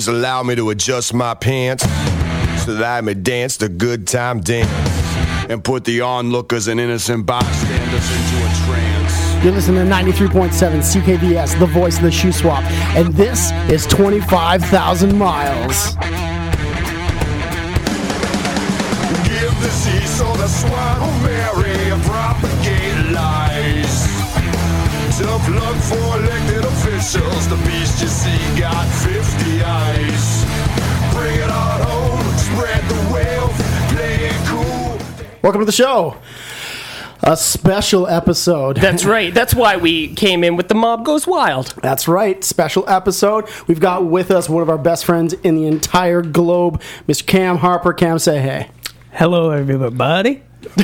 please allow me to adjust my pants so that I may dance the good time dance and put the onlookers and innocent bystanders into a trance. You're listening to 93.7 CKVS, the voice of the Shuswap, and this is 25,000 miles. Give the cease or the swine will marry and propagate lies. Tough luck for elected officials. The beast you see got 50 eyes. Bring it on home, spread the wealth, play it cool. Welcome to the show. A special episode. That's right. That's why we came in with the mob goes wild. That's right. Special episode. We've got with us one of our best friends in the entire globe, Mr. Cam Harper. Cam, say hey. Hello, everybody.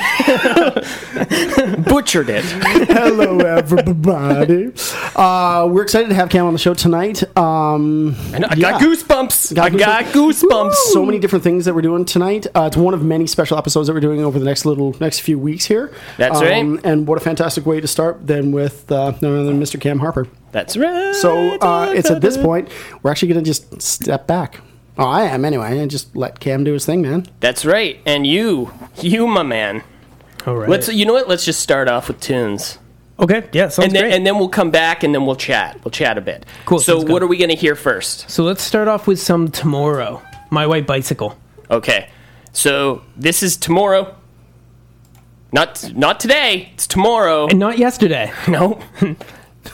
Butchered it. Hello, everybody. Uh, we're excited to have Cam on the show tonight. Um, I, know, I Yeah. got goosebumps. Got I got goosebumps. so many different things that we're doing tonight. Uh, it's one of many special episodes that we're doing over the next little next few weeks here. That's right. And what a fantastic way to start than with uh, none other than Mr. Cam Harper. That's right. So uh, it's at this point we're actually going to just step back. Oh, I am anyway, and just let Cam do his thing, man. That's right. And you, you, my man. All right. Let's. You know what? Let's just start off with tunes, okay. Yeah. Sounds and then great. and then we'll come back and then we'll chat. We'll chat a bit. Cool, So what are we gonna hear first? so let's start off with some tomorrow. My white bicycle. Okay. So this is tomorrow. Not not today. It's tomorrow. And not yesterday. no.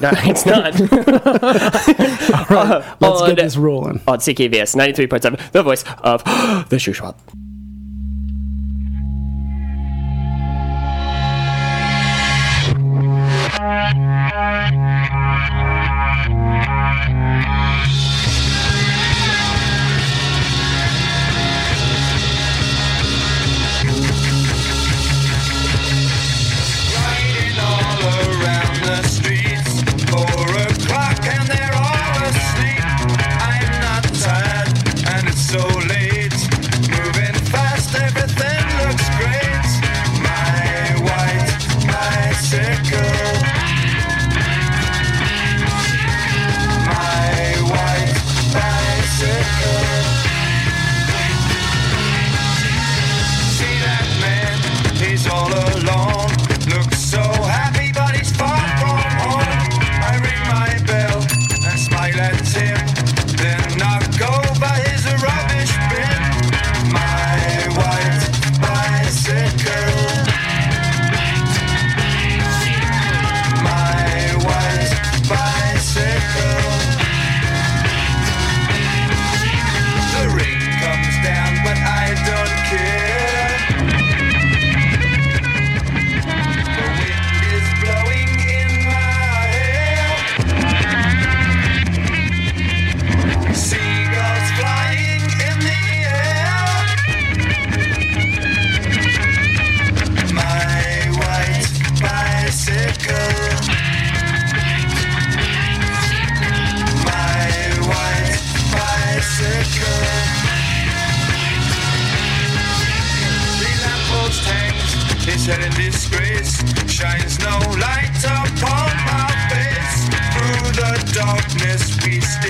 No, it's not. Let's on- get this rolling. on CKVS 93.7, the voice of the Shuswap.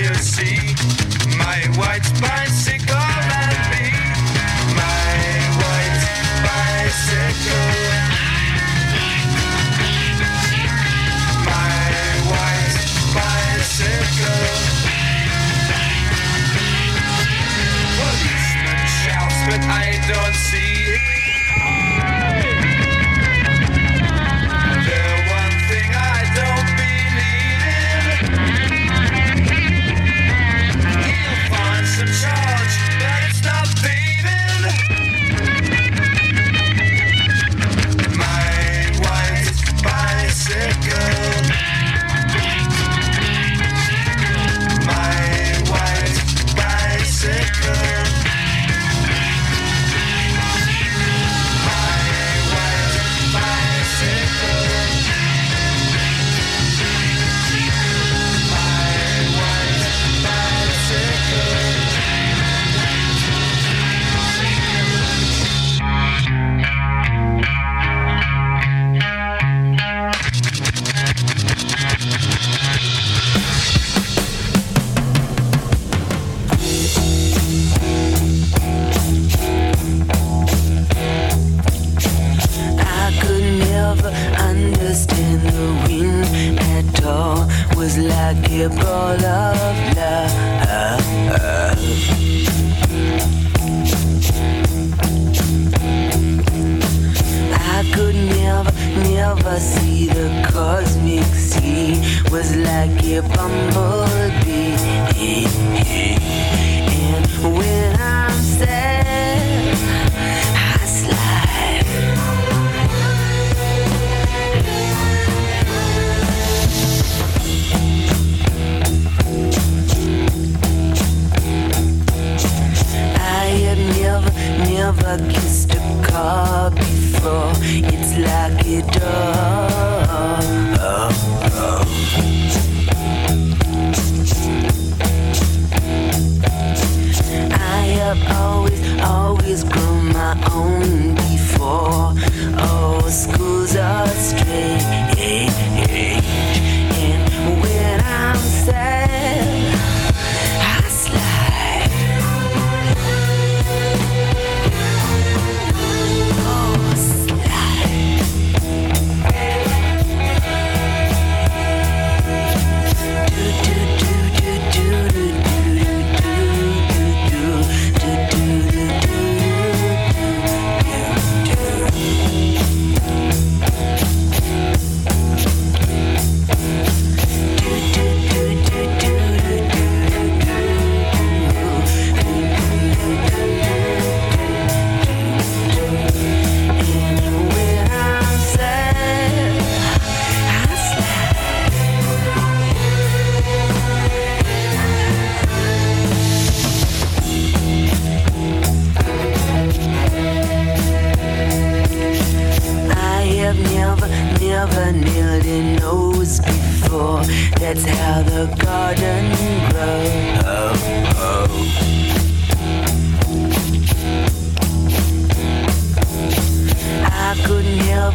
Still see? My white bicycle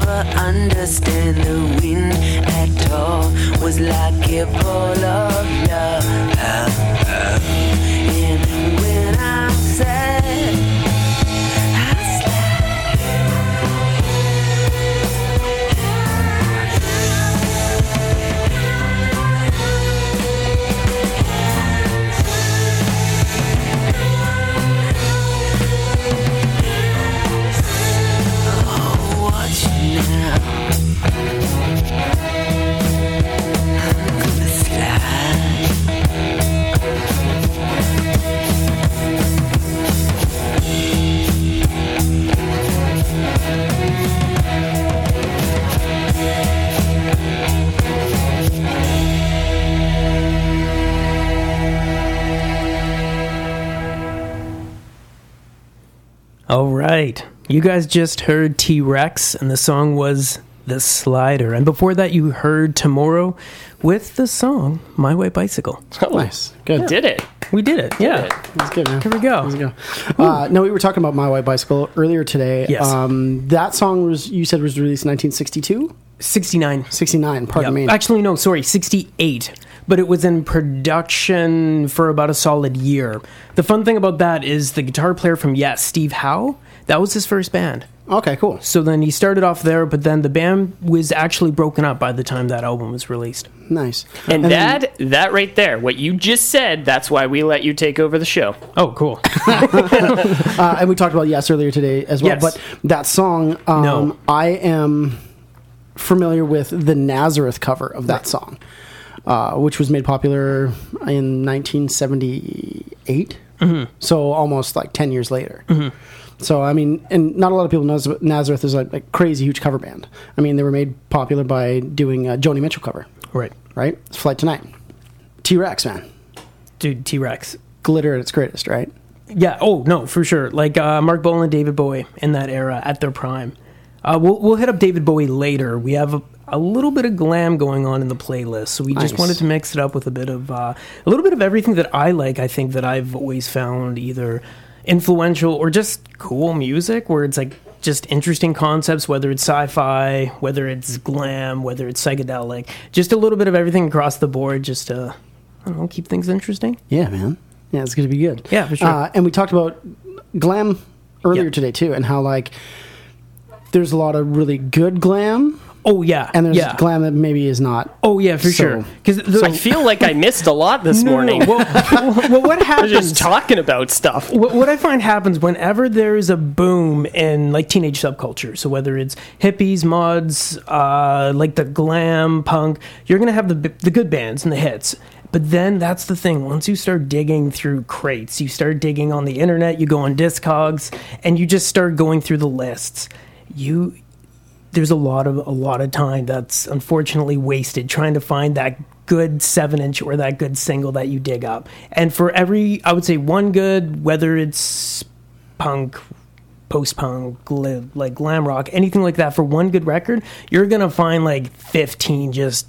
Never understand the wind at all was like a ball of love. Right. You guys just heard T Rex, and the song was The Slider. And before that, you heard Tomorrow with the song My White Bicycle. Oh, Nice. Good. Did it? We did it. Yeah. It That's good, man. Here we go. There we go. Uh, no, we were talking about My White Bicycle earlier today. Yes. Um, that song was, you said, was released in 1962? 69. 69, pardon Yep. me. Actually, no, sorry, 68. But it was in production for about a solid year. The fun thing about that is the guitar player from Yes, Steve Howe, that was his first band. Okay, cool. So then he started off there, but then the band was actually broken up by the time that album was released. Nice. And, then- that that right there, what you just said, that's why we let you take over the show. Oh, cool. Uh, and we talked about Yes earlier today as well. Yes. But that song, um, No. I am familiar with the Nazareth cover of that song, uh, which was made popular in 1978. Mm-hmm. So almost like 10 years later. So, I mean, and not a lot of people know Nazareth is a, a crazy huge cover band. I mean, they were made popular by doing a Joni Mitchell cover, right. right? It's Flight Tonight. T Rex, man. Dude, T Rex. Glitter at its greatest, right? Yeah. Oh no, for sure. Like uh, Marc Bolan, David Bowie in that era at their prime. Uh, we'll we'll hit up David Bowie later. We have a, a little bit of glam going on in the playlist, so we just wanted to mix it up with a bit of uh, a little bit of everything that I like. I think that I've always found either influential or just cool music, where it's like just interesting concepts, whether it's sci-fi, whether it's glam, whether it's psychedelic, just a little bit of everything across the board, just to I don't know, keep things interesting. Yeah, man. Yeah, it's going to be good. Yeah, for sure. Uh, and we talked about glam earlier Yeah. today too, and how like there's a lot of really good glam, Oh yeah, and there's yeah. glam that maybe is not. Oh yeah, for So- sure. Because I feel like I missed a lot this morning. Well, well, what I was happens? just talking about stuff. what, what I find happens whenever there's a boom in like teenage subculture, so whether it's hippies, mods, uh, like the glam punk, you're gonna have the the good bands and the hits. But then that's the thing. Once you start digging through crates, you start digging on the internet, you go on Discogs, and you just start going through the lists. You there's a lot of a lot of time that's unfortunately wasted trying to find that good seven inch or that good single that you dig up. And for every, I would say one good, whether it's punk, post punk, gl- like glam rock, anything like that, for one good record, you're gonna find like 15 just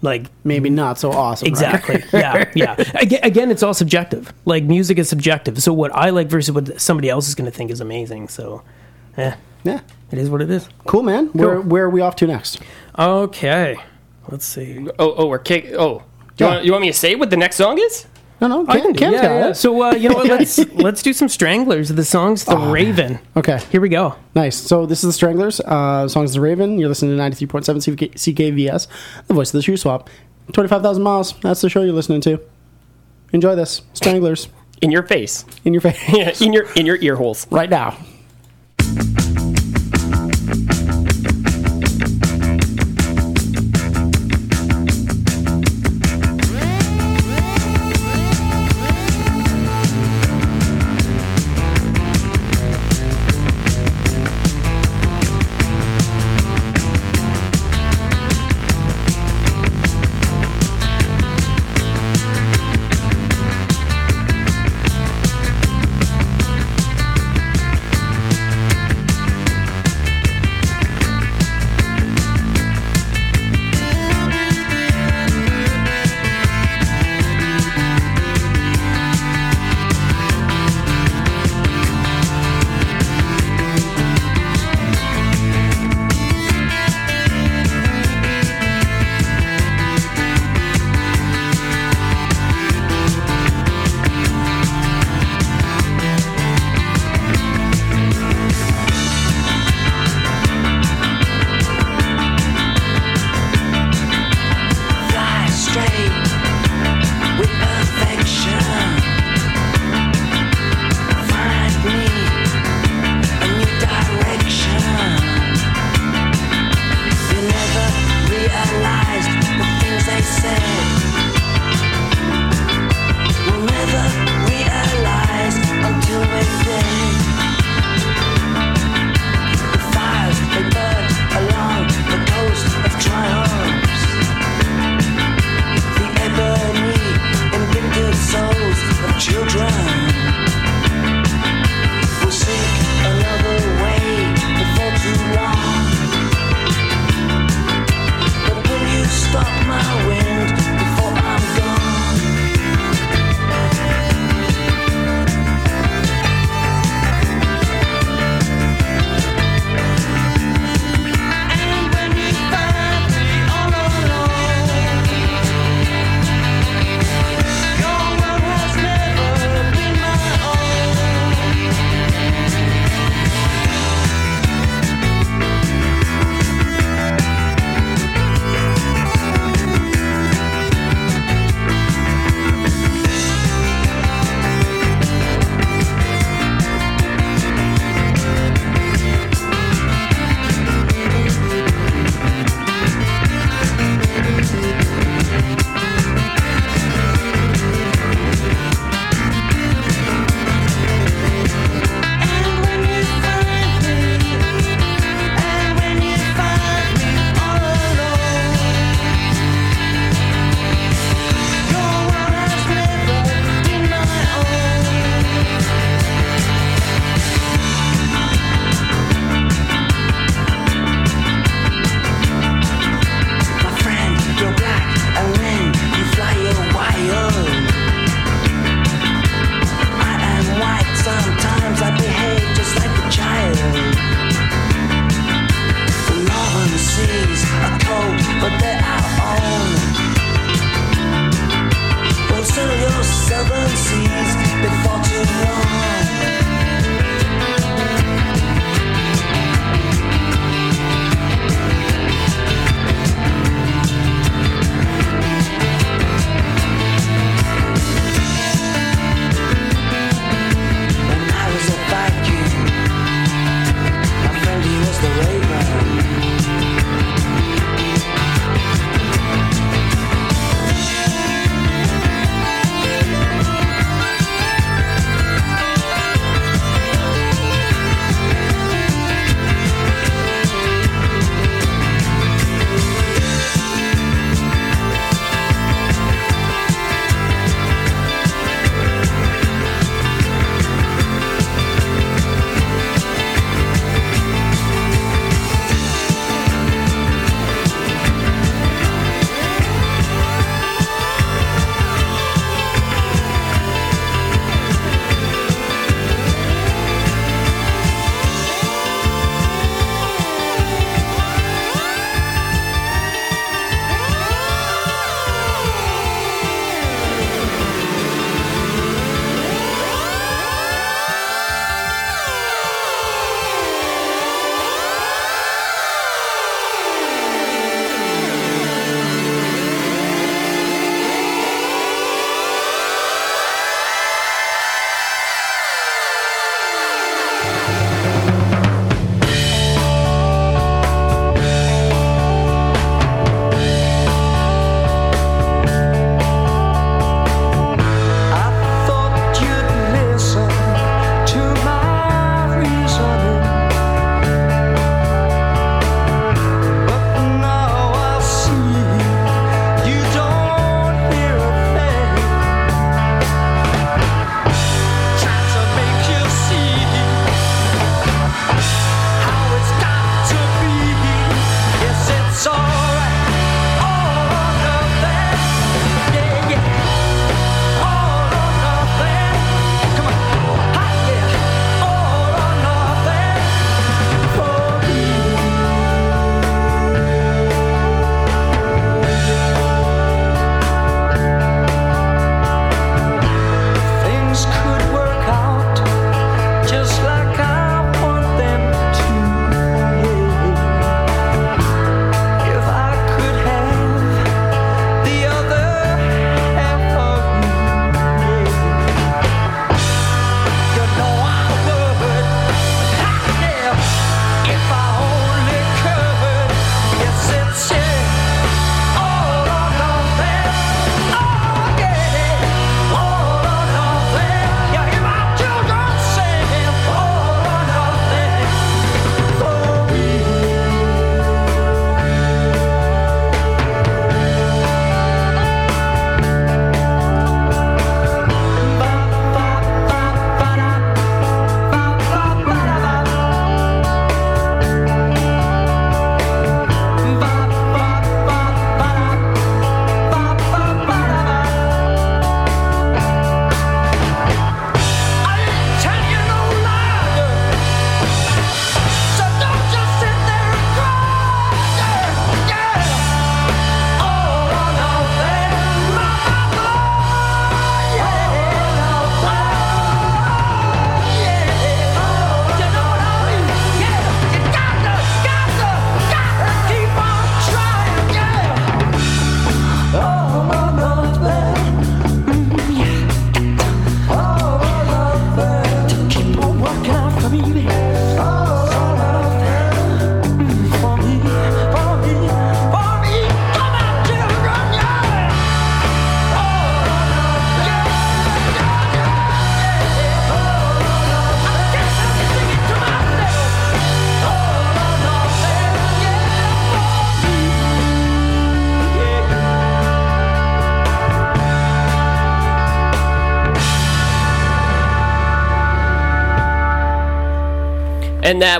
like Maybe not so awesome. right? Exactly. yeah. Yeah. Again, again, it's all subjective. Like music is subjective. So what I like versus what somebody else is going to think is amazing. So, eh, Yeah. it is what it is. Cool, man. Where where are we off to next? Okay. Let's see. Oh, oh, we're kick. Oh, do you, Yeah. want, you want me to say what the next song is? No, no. I Cam, can do- Cam's yeah, got yeah. it. So uh, you know what? Let's let's do some Stranglers. The song's "The Raven." Okay. Here we go. Nice. So this is the Stranglers. Uh, songs The Raven. You're listening to 93.7 CK- CKVS, the voice of the Shuswap. 25,000 miles. That's the show you're listening to. Enjoy this. Stranglers. In your face. In your face. In your in your ear holes. right now.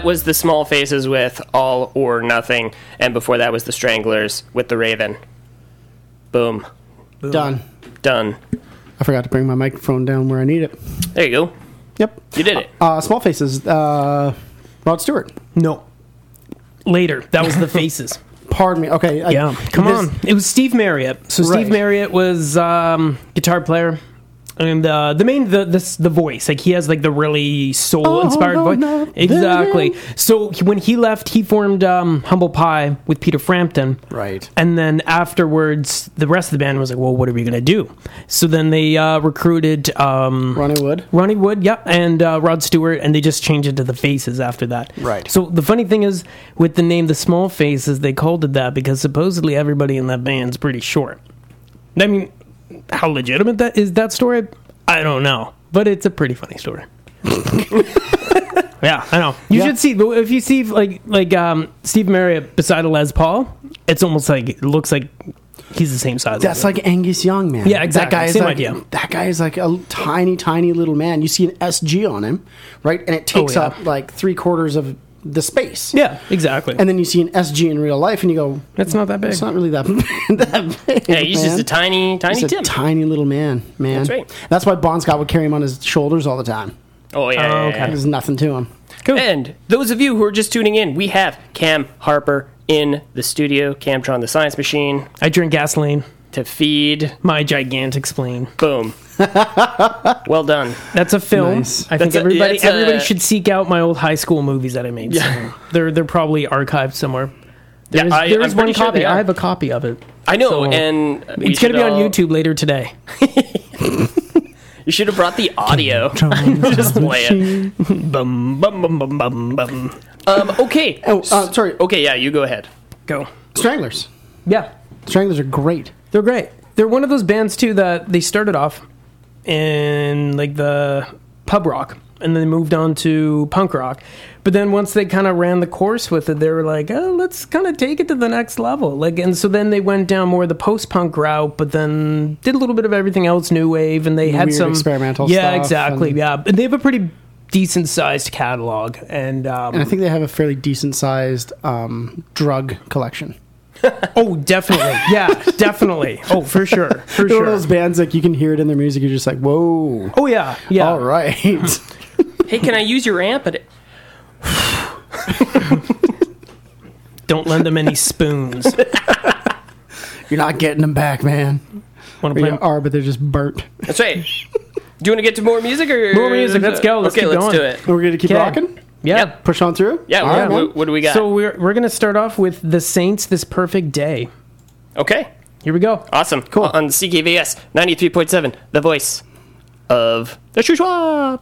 That was the Small Faces with All or Nothing. And before that was the Stranglers with The Raven. Boom. Done. Done. I forgot to bring my microphone down where I need it. There you go. Yep. You did it. Uh, small faces. Uh, Rod Stewart. No. Later. That was the faces. Pardon me. Okay. I- Yeah, come this- on. It was Steve Marriott. So Right. Steve Marriott was um, guitar player. And uh, the main the this the voice like he has like the really soul inspired Oh, voice no, exactly. baby. So when he left, he formed um, Humble Pie with Peter Frampton, Right. and then afterwards, the rest of the band was like, "Well, what are we gonna do?" So then they uh, recruited um, Ronnie Wood. Ronnie Wood, yep, and uh, Rod Stewart, and they just changed it to the Faces after that. Right. So the funny thing is, with the name the Small Faces, they called it that because supposedly everybody in that band's pretty short. I mean, how legitimate that is that story? I don't know, but it's a pretty funny story. yeah, I know. You Yeah. should see if you see like like um, Steve Marriott beside a Les Paul. It's almost like it looks like he's the same size. That's him. like Angus Young, man. Yeah, exactly. That guy is Same like, idea. That guy is like a tiny, tiny little man. You see an SG on him, right? And it takes Oh, yeah. up like three quarters of the space. yeah, exactly. And then you see an SG in real life, and you go, "That's not that big. it's not really that, that big. Yeah, he's just man. a tiny, tiny He's a tiny little man, man. That's right. That's why Bon Scott would carry him on his shoulders all the time. oh, yeah. Oh, yeah, okay. yeah. There's nothing to him. Cool. And those of you who are just tuning in, we have Cam Harper in the studio, Camtron the Science Machine, I drink gasoline. To feed. My gigantic spleen. Boom. well done. That's a film. Nice. I think That's a- everybody that's a- everybody should seek out my old high school movies that I made. Yeah. somewhere. They're they're probably archived somewhere. Yeah, There's, I- there I'm is one pretty sure copy. they are. I have a copy of it. I know, So, and we It's going should to be on all- YouTube later today. You should have brought the audio. Just play it. bum bum bum bum bum bum. Um, okay. Oh, uh, sorry. Okay, yeah, you go ahead. Go. Stranglers. Yeah, Stranglers are great. They're great. They're one of those bands too that they started off in like the pub rock and then they moved on to punk rock. But then once they kind of ran the course with it, they were like, oh, let's kind of take it to the next level. Like, and so then they went down more the post punk route, but then did a little bit of everything else, new wave, and they had Weird some experimental stuff. Yeah, exactly. and- Yeah, but they have a pretty decent sized catalog, and, um, And I think they have a fairly decent sized um, drug collection. oh, definitely, yeah, definitely, oh, for sure, for They're one sure. of those bands like you can hear it in their music. You're just like, whoa. Oh yeah, yeah. All right. Hey, can I use your amp? At it? Don't lend them any spoons. You're not getting them back, man. Want Or to you play? are, but they're just burnt. That's right. Do you want to get to more music or More music, let's go, let's okay, keep let's going. do it. We're going to keep Okay. rocking? Yeah. Yep. Push on through? Yeah, All what, right, man. what, what do we got? So we're we're gonna start off with the Saints. This perfect day. okay, Here we go. awesome, cool. On CKVS ninety three point seven, the voice of the Shuswap.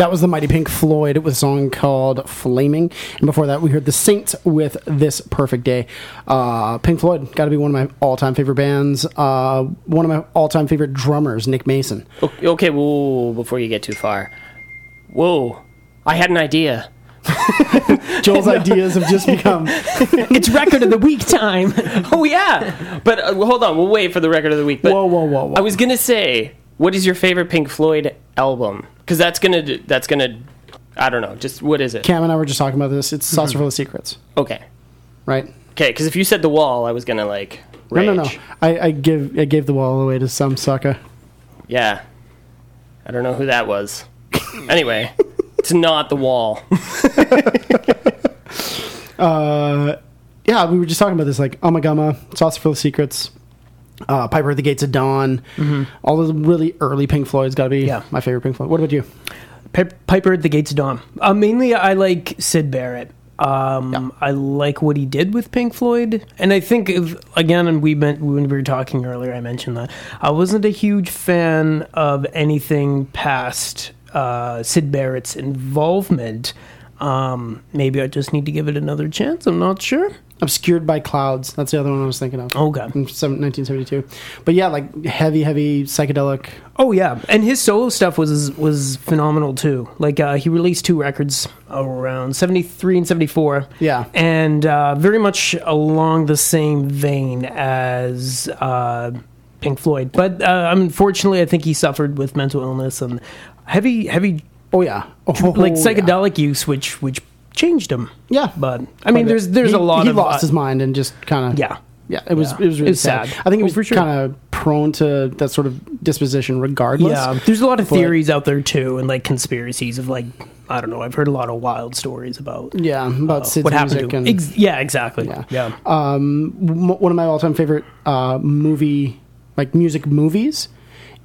That was the Mighty Pink Floyd with a song called Flaming. And before that, we heard The Saints with This Perfect Day. Uh, Pink Floyd, got to be one of my all time favorite bands. Uh, one of my all time favorite drummers, Nick Mason. Okay, whoa, before you get too far. Whoa, I had an idea. Joel's ideas have just become. It's record of the week time. Oh, yeah. But uh, hold on, we'll wait for the record of the week. But Whoa, whoa, whoa, whoa. I was going to say, what is your favorite Pink Floyd album? Because that's going to, that's going to, I don't know, just what is it? Cam and I were just talking about this. It's Saucerful of Secrets, Okay. right? Okay, because if you said The Wall, I was going to like rage. No, no, no. I, I give I gave the wall away to some sucker. Yeah. I don't know who that was. anyway, it's not The Wall. Uh, yeah, we were just talking about this, like Ummagumma, Saucer Full of Secrets, uh, Piper at the Gates of Dawn. All of the really early Pink Floyd's got to be Yeah. my favorite Pink Floyd. What about you? Piper at the Gates of Dawn. Uh, mainly, I like Syd Barrett. Um, Yeah. I like what he did with Pink Floyd, and I think if, again, and we meant when we were talking earlier, I mentioned that I wasn't a huge fan of anything past uh, Syd Barrett's involvement. Um, maybe I just need to give it another chance. I'm not sure. Obscured by Clouds. That's the other one I was thinking of. From seven- 1972. But yeah, like heavy, heavy psychedelic. Oh yeah, and his solo stuff was was phenomenal too. Like uh, he released two records around seventy three and seventy four. Yeah. and uh, very much along the same vein as uh, Pink Floyd. But uh, unfortunately, I think he suffered with mental illness and heavy heavy Oh yeah, oh, like yeah. psychedelic use, which which changed him. Yeah, But I mean, there's there's He- a lot He of lost uh, his mind and just kind of yeah. yeah. It was Yeah. it was really sad. sad. I think he Oh, was sure. kind of prone to that sort of disposition, regardless. Yeah, there's a lot of But- theories out there too, and like conspiracies of like I don't know. I've heard a lot of wild stories about Yeah, about uh, what happened music to him. and Ex- yeah, exactly. Yeah. Yeah, um, one of my all-time favorite uh, movie, like music movies,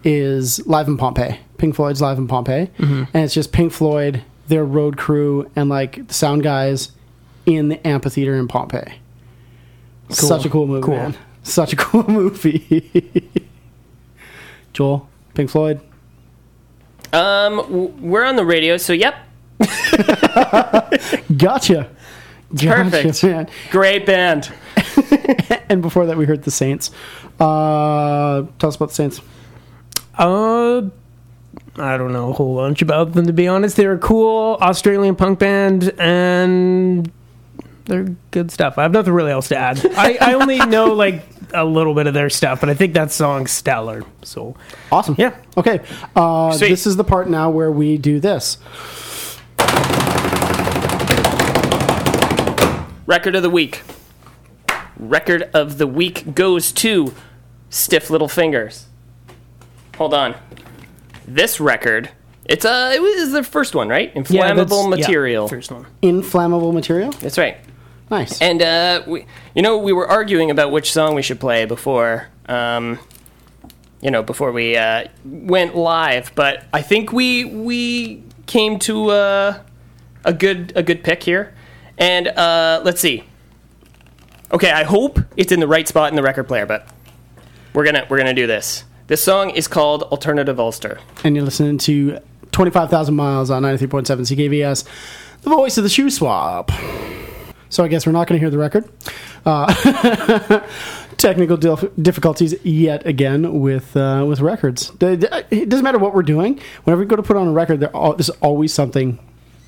is Live in Pompeii. Pink Floyd's Live in Pompeii, Mm-hmm. and it's just Pink Floyd, their road crew, and like the sound guys in the amphitheater in Pompeii. Such a cool movie, Cool. man. Such a cool movie. Joel, Pink Floyd. Um, w- we're on the radio, so yep. Gotcha. Perfect. Man. Great band. And before that, we heard the Saints. Uh, tell us about the Saints. Uh, I don't know a whole bunch about them to be honest. They're a cool Australian punk band and they're good stuff. I have nothing really else to add. I, I only know like a little bit of their stuff, but I think that song's stellar. So Awesome. Yeah. Okay. Uh, Sweet. this is the part now where we do this. Record of the week. Record of the week goes to Stiff Little Fingers. Hold on. This record, it's uh, it was the first one, right? that's- Inflammable yeah, material. first one. Inflammable material. That's right. Nice. And uh, we, you know, we were arguing about which song we should play before, um, you know, before we uh, went live. But I think we we came to uh, a good a good pick here. And uh, let's see. Okay, I hope it's in the right spot in the record player, but we're gonna we're gonna do this. This song is called Alternative Ulster. and you're listening to 25,000 miles on 93.7 CKVS, the voice of the Shuswap. So I guess we're not going to hear the record. Uh, technical dif- difficulties yet again with uh, with records. D- It doesn't matter what we're doing. Whenever we go to put on a record, there's always something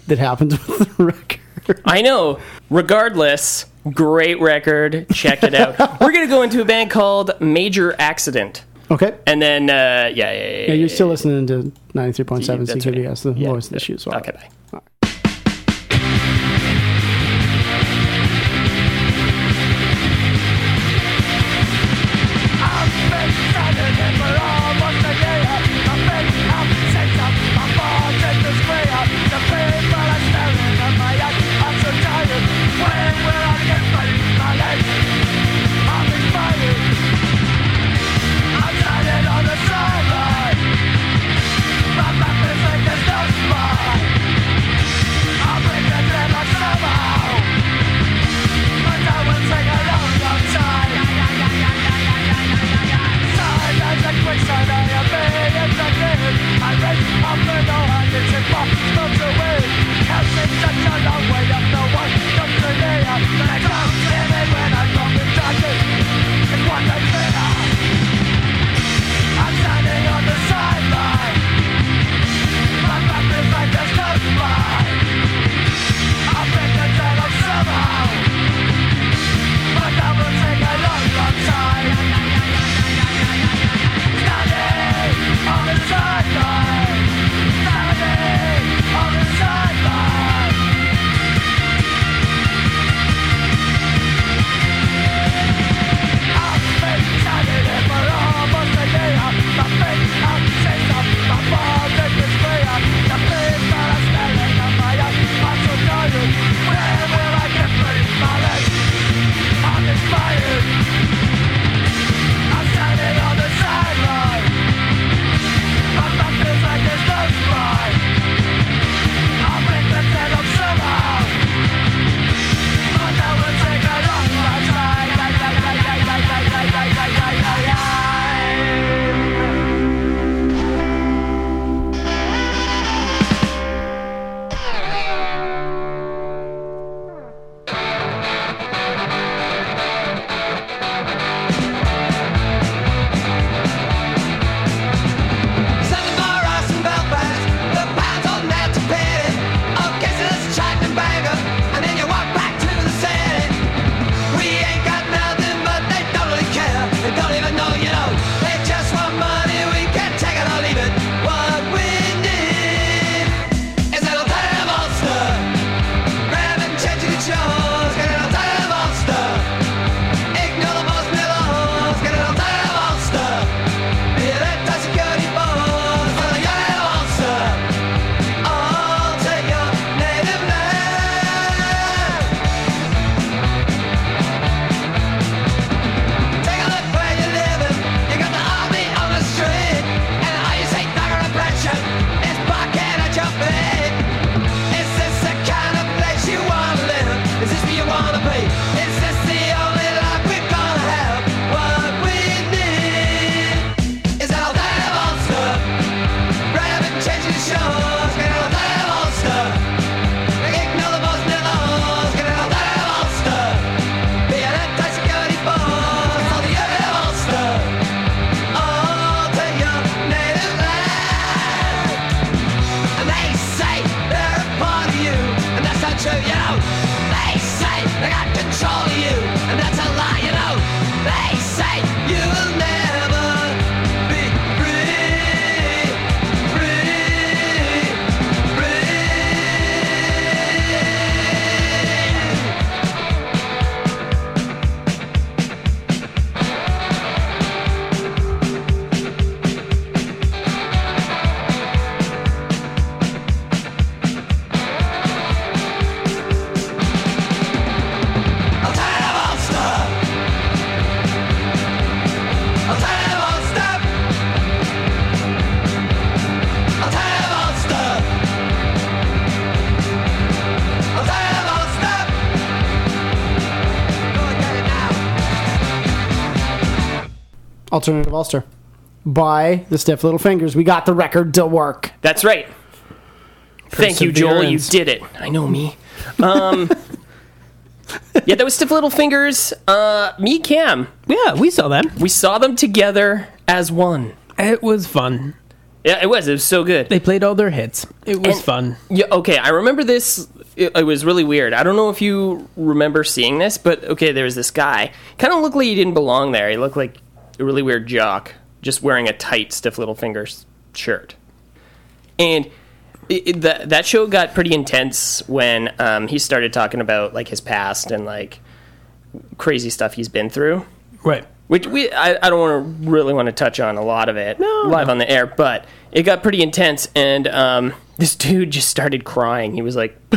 that happens with the record. I know. Regardless, great record. Check it out. We're gonna go into a band called Major Accident. Okay. And then, uh, yeah, yeah, yeah, Yeah, you're still listening to 93.7 That's right. The Yeah, voice of the yeah. Shuswap. Okay, bye. Alternative Ulster. By the Stiff Little Fingers. We got the record to work. That's right. Thank you, Joel. You did it. I know me. Um, yeah, that was Stiff Little Fingers. Uh, me, Cam. Yeah, we saw that. We saw them together as one. It was fun. Yeah, it was. It was so good. They played all their hits. It was And- fun. Yeah, okay, I remember this. It, it was really weird. I don't know if you remember seeing this, but okay, there was this guy. Kind of looked like he didn't belong there. He looked like a really weird jock, just wearing a tight, stiff little fingers shirt. And it, it, that that show got pretty intense when um, he started talking about like his past and like crazy stuff he's been through Right. which we I, I don't want to really want to touch on a lot of it No, live no. on the air, but it got pretty intense, and um, this dude just started crying. He was like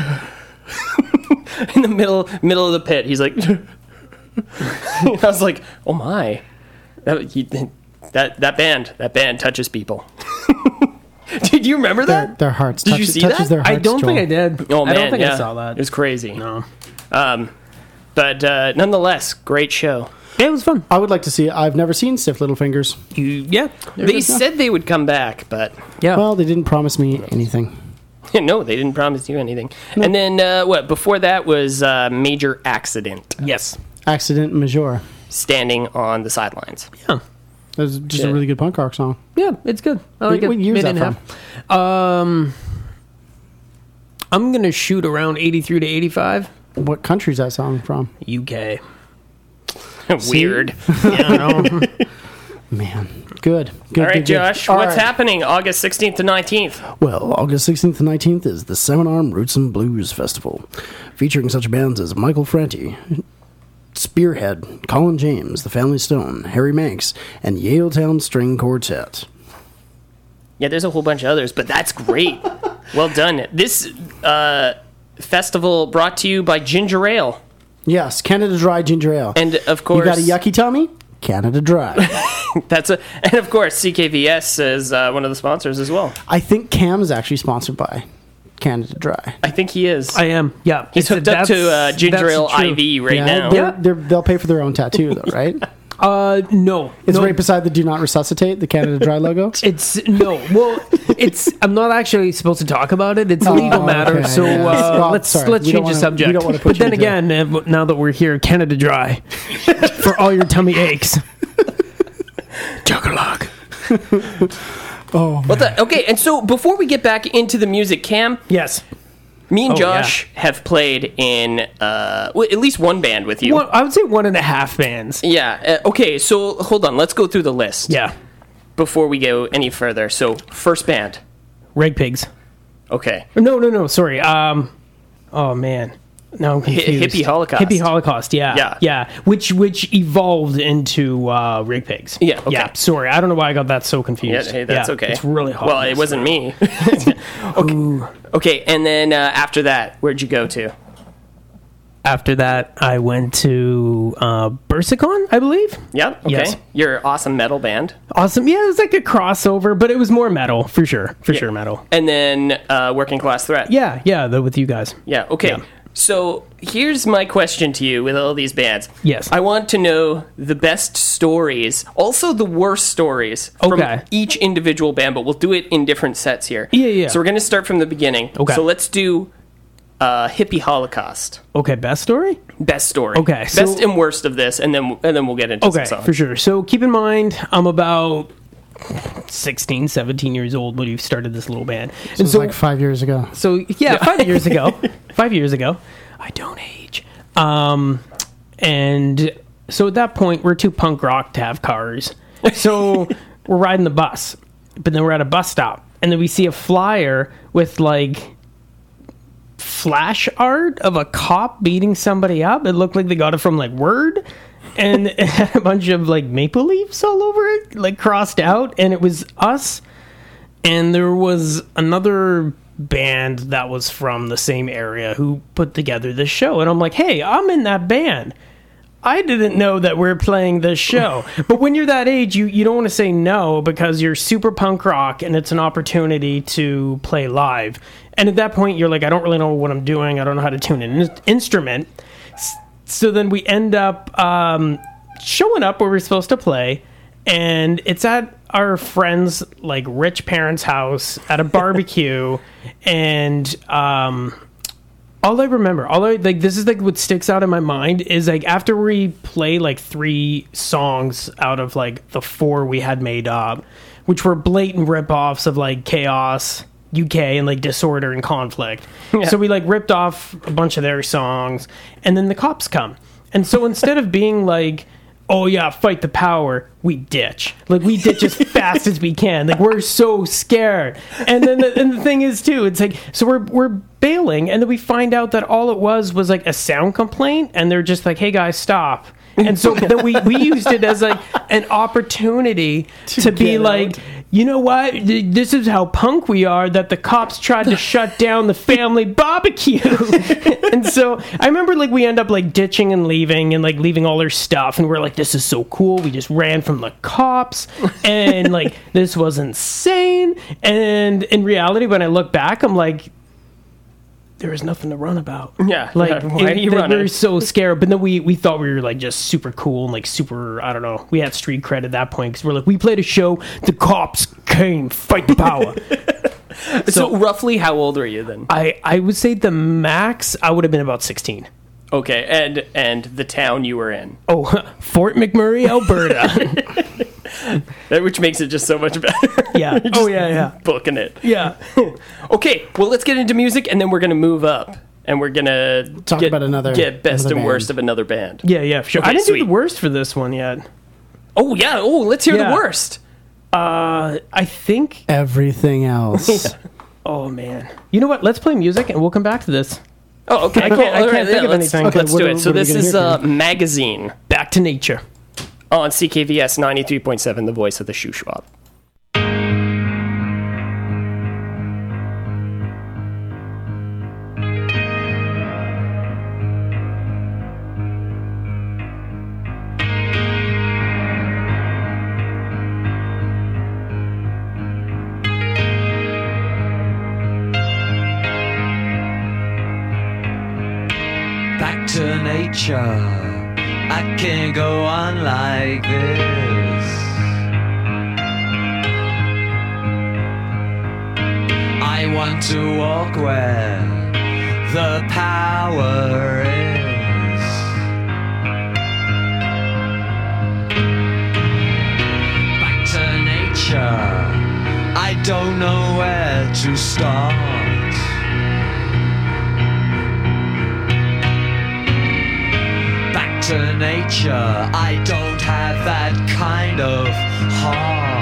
in the middle middle of the pit. He's like, I was like, oh my, that he, that that band that band touches people. Did you remember Their, that? their hearts. Did you see touches that? their hearts. I don't think I did. Oh man, I don't think yeah. I saw that. It was crazy. no. Um, but uh, nonetheless, great show. Yeah, it was fun. I would like to see it. I've never seen Stiff Little Fingers. You, yeah. there They you go. said they would come back, but yeah. Well, they didn't promise me anything. no, they didn't promise you anything. And then uh, what? Before that was uh, major accident, yes. Accident Major. Standing on the sidelines. Yeah. That was just Yeah. a really good punk rock song. Yeah, it's good. I like What- it. what year is Made that in half. Um, I'm gonna shoot around 83 to 85. What country's that song from? UK. Weird. Yeah, I know. Man, good. good All right, good, good. Josh, All what's right. happening August 16th to 19th? Well, August 16th to 19th is the Salmon Arm Roots and Blues Festival, featuring such bands as Michael Franti, Spearhead, Colin James, The Family Stone, Harry Manx, and Yaletown String Quartet. Yeah, there's a whole bunch of others, but that's great. well done. This uh, festival brought to you by Ginger Ale. Yes, Canada Dry Ginger Ale. And of course. you got a yucky tummy? Canada Dry. that's a, and of course, CKVS is uh, one of the sponsors as well. I think Cam is actually sponsored by Canada Dry. I think he is. I am. Yeah. He's It's- hooked up to uh, Ginger Ale. IV right yeah, now. They're, they're, they'll pay for their own tattoo, though, right? Uh, no. It's no. right beside the "Do Not Resuscitate," the Canada Dry logo. It's no. Well, it's. I'm not actually supposed to talk about it. It's a legal Oh, matter. okay, So yeah. uh, Well, let's sorry, let's we don't change the wanna- subject. we don't wanna put but you then into- again, uh, now that we're here, Canada Dry for all your tummy aches. Juggerlog. Oh, the, okay, and so before we get back into the music, Cam, Yes. me and Oh, Josh have played in uh, well, at least one band with you. One, I would say one and a half bands. Yeah. Uh, okay. So hold on. Let's go through the list. Yeah. Before we go any further. So first band. Reg pigs. Okay. No, no, no. Sorry. Um. Oh man. No, I'm confused. Hippie Holocaust. Hippie Holocaust. Yeah. Yeah. Yeah. Which which evolved into uh, rig pigs. Yeah, okay. Yeah. Sorry, I don't know why I got that so Yeah. confused. Hey, that's Yeah, okay. It's really hot. Well, it wasn't me. Ooh. okay. And then uh, after that, where'd you go to? After that, I went to uh, Bursicon, I believe. Yeah. Okay. Yes. Your awesome metal band. Awesome. Yeah, it was like a crossover, but it was more metal for sure. For sure, metal. And then uh, working class threat. Yeah, yeah, the, with you guys. Yeah. Okay. Yeah. So here's my question to you with all these bands. Yes. I want to know the best stories, also the worst stories from Okay. each individual band, but we'll do it in different sets here. Yeah, yeah. So we're going to start from the beginning. Okay. So let's do uh, Hippie Holocaust. Okay, best story. Best story. Okay, so- Best and worst of this, and then and then we'll get into Okay, some songs. for sure. So keep in mind, I'm about 16, 17 years old when we started this little band. it was like five years ago. So yeah, five years ago. Five years ago. I don't age. Um, and so at that point, we're too punk rock to have cars. So we're riding the bus, but then we're at a bus stop, and then we see a flyer with like flash art of a cop beating somebody up. It looked like they got it from like Word. And it had a bunch of like maple leaves all over it, like crossed out, and it was us and there was another band that was from the same area who put together this show. And i'm like hey i'm in that band. I didn't know that we're playing this show. But when you're that age you, you don't want to say no because you're super punk rock and it's an opportunity to play live. And at that point you're like i don't really know what i'm doing. I don't know how to tune an in- instrument. So then we end up um, showing up where we're supposed to play. And it's at our friend's like rich parents' house at a barbecue, and um, all I remember, all I like, this is like what sticks out in my mind is like after we play like three songs out of like the four we had made up, which were blatant rip-offs of like Chaos, UK, and like Disorder and Conflict. So we like ripped off a bunch of their songs, and then the cops come. And so instead of being like, oh yeah, fight the power, we ditch. Like we ditch as fast as we can. Like we're so scared. And then the, and the thing is too, it's like so we're we're bailing, and then we find out that all it was was like a sound complaint, and they're just like, hey guys, stop. And so then we, we used it as like an opportunity to, be get like, you know what? This is how punk we are. That the cops tried to shut down the family barbecue. and so I remember like we end up like ditching and leaving and like leaving all their stuff, and we're like, this is so cool. We just ran from the cops, and like this was insane. And in reality, when I look back, I'm like, there was nothing to run about. Yeah, Like, yeah, why it- are you running? We were so scared, but then we we thought we were like just super cool and like super. I don't know. We had street cred at that point because we're like we played a show. The cops came, fight the power. So, roughly, how old were you then? I I would say the max I would have been about sixteen. Okay, and and the town you were in, Oh, Fort McMurray, Alberta. That- which makes it just so much better. yeah. Oh yeah, yeah, Booking it. yeah. Okay, well, let's get into music, and then we're gonna move up, and we're gonna Talk get, about another- get best another and worst of another band. Yeah, yeah, sure. Okay, I didn't sweet. do the worst for this one yet. Oh yeah. Oh, let's hear Yeah. the worst. Uh, I think. Everything else. Oh man. You know what? Let's play music and we'll come back to this. Oh, okay. I can't- cool. I can't think of let's, anything. Okay, let's what do are- it. So what are we this gonna is hear uh, magazine Back to nature. On CKVS ninety three point seven, the voice of the Shuswap. To walk where the power is. Back to nature. I don't know where to start. back to nature. I don't have that kind of heart.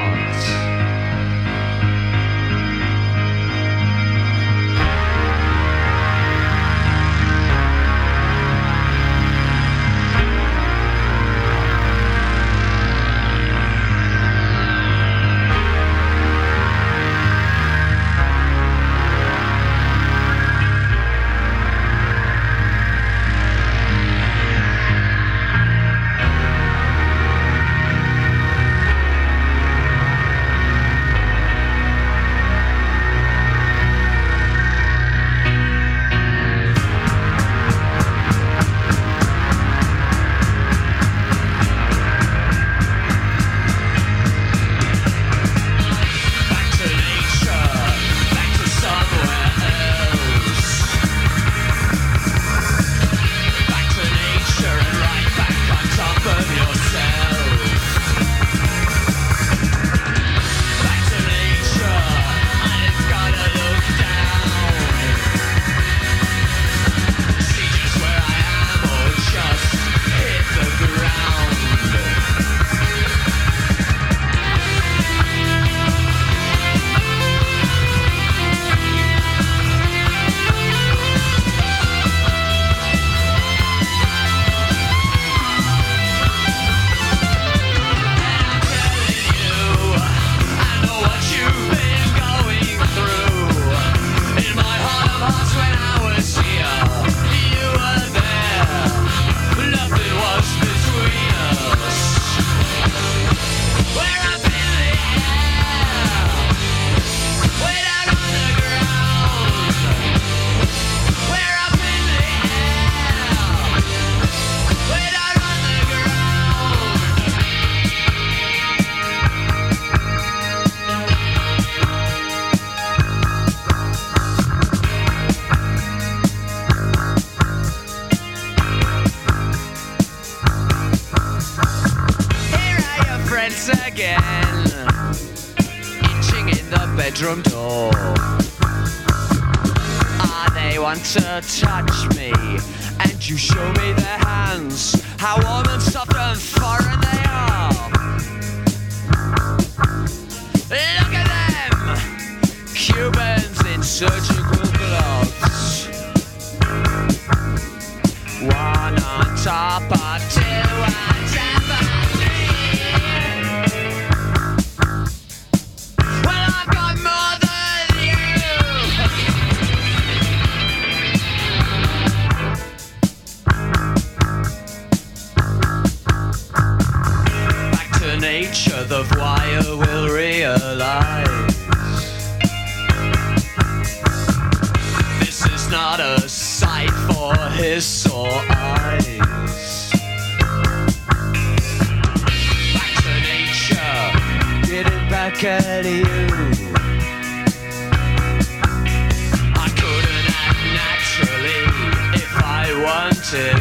I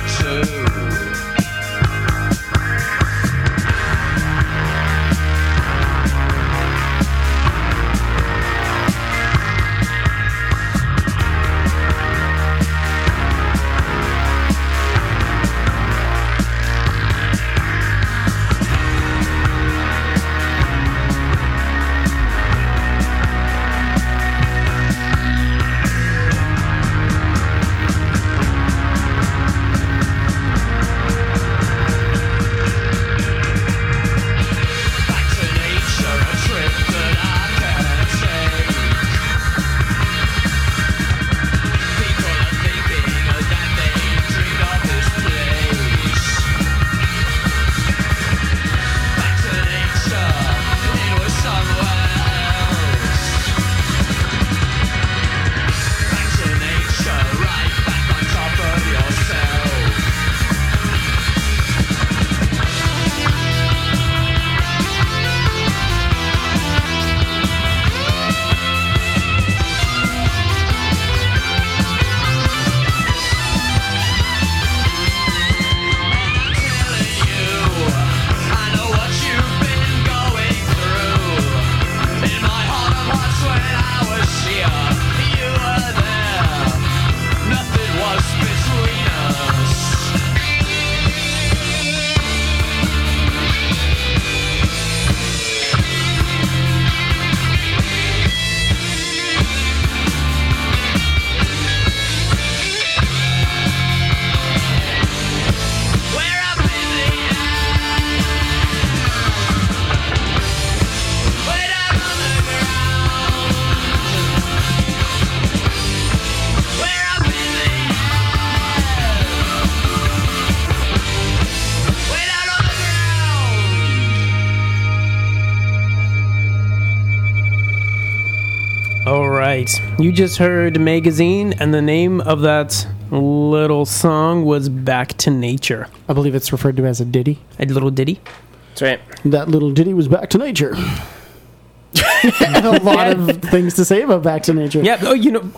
You just heard Magazine, and the name of that little song was Back to Nature. I believe it's referred to as a ditty. A little ditty. That's right. That little ditty was back to nature. a lot of things to say about back to nature. Yeah. Oh, you know,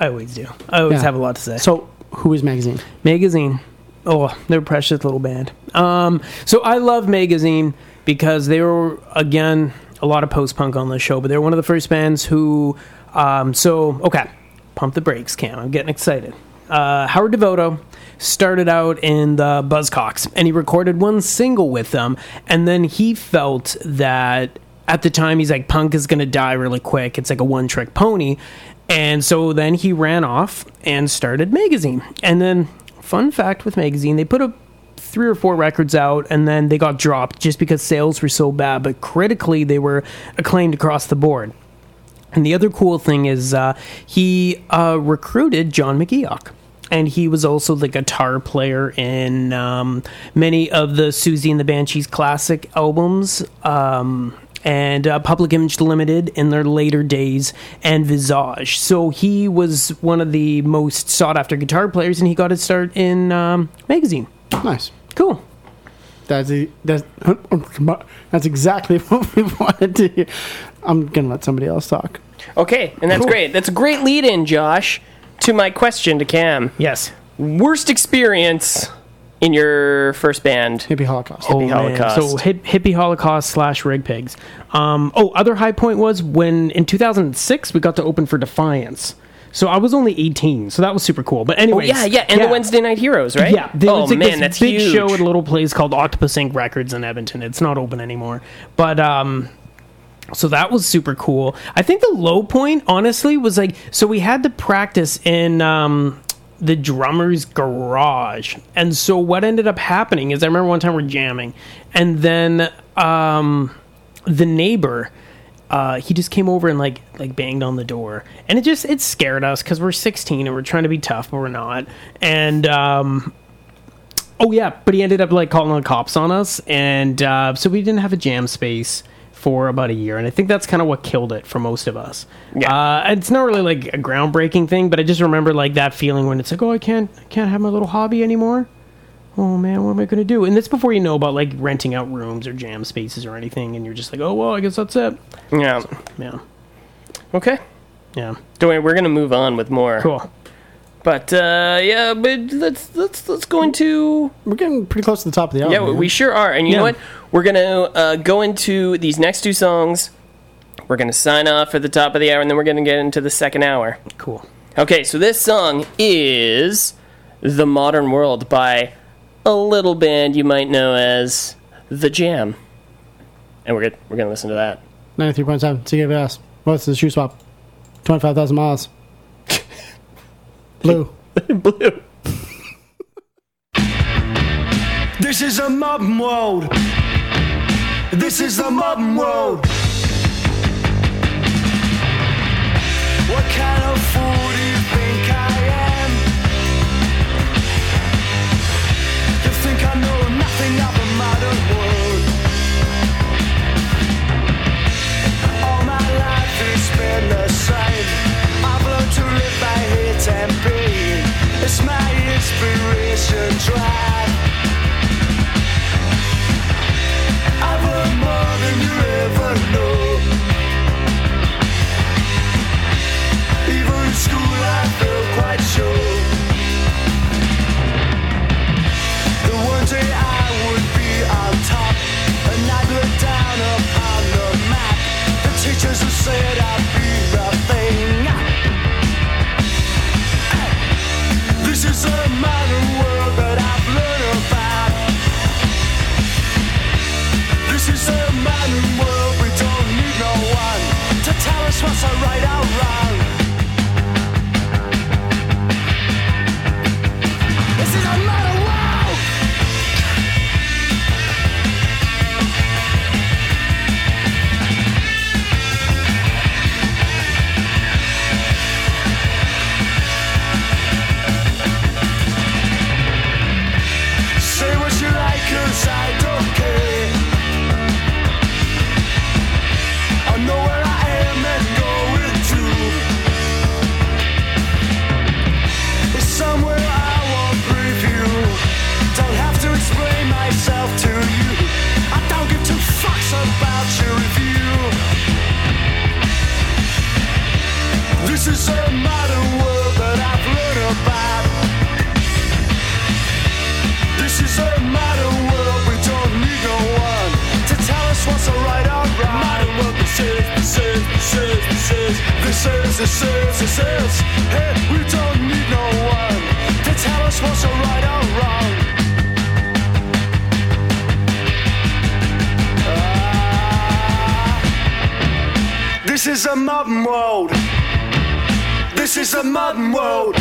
I always do. I always Yeah. have a lot to say. So, who is magazine? Magazine. Oh, they're a precious little band. Um, so I love Magazine because they were again a lot of post punk on the show, but they're one of the first bands who. Um, so okay, pump the brakes, Cam. I'm getting excited. Uh, Howard Devoto started out in the Buzzcocks, and he recorded one single with them, and then he felt that at the time he's like punk is to die really quick. It's like a one trick pony. And so then he ran off and started magazine. And then fun fact with magazine they put a three or four records out and then they got dropped just because sales were so bad but critically they were acclaimed across the board and the other cool thing is uh, he uh, recruited John McGeoch. And he was also the guitar player in um, many of the Siouxsie and the Banshees classic albums. Um, and uh, Public Image Limited in their later days, and Visage. So he was one of the most sought after guitar players, and he got his start in um, magazine. Nice. Cool. That's a, that's that's exactly what we wanted to hear. I'm gonna let somebody else talk. Okay, and that's Cool. great. That's a great lead in, Josh, to my question to Cam. Yes. Worst experience in your first band? Hippie Holocaust. Oh, Hippie man. Holocaust. So hip, hippie Holocaust slash rig pigs. Um, oh, other high point was when in 2006 we got to open for Defiance. So I was only 18, so that was super cool. But Oh anyway, yeah, yeah, and the Wednesday Night Heroes, right? Yeah, there oh was like man, this that's big huge. show at a little place called Octopus Inc. Records in Edmonton. It's not open anymore, but um, so that was super cool. I think the low point, honestly, was like so we had to practice in um the drummer's garage, and so what ended up happening is I remember one time we're jamming, and then um the neighbor uh, he just came over and like like banged on the door, and it just it scared us because we're 16 and we're trying to be tough, but we're not. And um, oh yeah, but he ended up like calling the cops on us, and uh, so we didn't have a jam space for about a year, and I think that's kind of what killed it for most of us. Yeah. uh, it's not really like a groundbreaking thing, but I just remember like that feeling when it's like, oh, I can't I can't have my little hobby anymore. Oh man, what am I going to do? And that's before you know about like renting out rooms or jam spaces or anything, and you're just like, oh well, I guess that's it. Yeah. Yeah. Okay. Yeah. Don't worry, we're gonna move on with more. Cool. But uh, yeah, but let's let's let's go into We're getting pretty close to the top of the hour. yeah, man. we sure are. And you know Yeah. what? We're gonna uh, go into these next two songs. We're gonna sign off at the top of the hour, and then we're gonna get into the second hour. Cool. Okay, so this song is "The Modern World" by a little band you might know as The Jam, and we're good. We're gonna listen to that. 93.7 CKVS. What's the Shuswap? 25,000 miles. Blue. Blue. This is a modern world. This is the modern world. What kind of fool I'd be nothing. This is a modern world that I've learned about. This is a modern world, we don't need no one to tell us what's right or wrong. This is a modern is a modern world that I've learned about. This is a modern world, we don't need no one to tell us what's or wrong. Modern world, this is, this is, this is, this is, this is, this is. Hey, we don't need no one to tell us what's or wrong. Ah. This is a modern world. This is a modern world.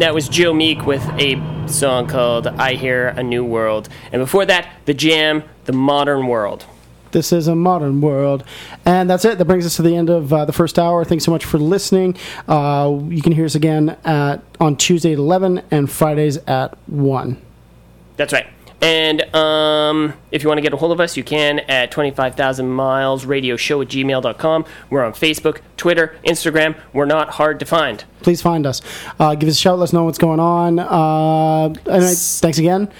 And that was Joe Meek with a song called I Hear a New World. And before that, The Jam, The Modern World. This is a modern world. And that's it. That brings us to the end of uh, the first hour. Thanks so much for listening. Uh, you can hear us again at on Tuesday at 11 and Fridays at 1. That's right. And um, if you want to get a hold of us, you can at 25,000 miles radio show at gmail.com. We're on Facebook, Twitter, Instagram. We're not hard to find. Please find us. Uh, give us a shout. Let us know what's going on. Uh, and I- thanks again.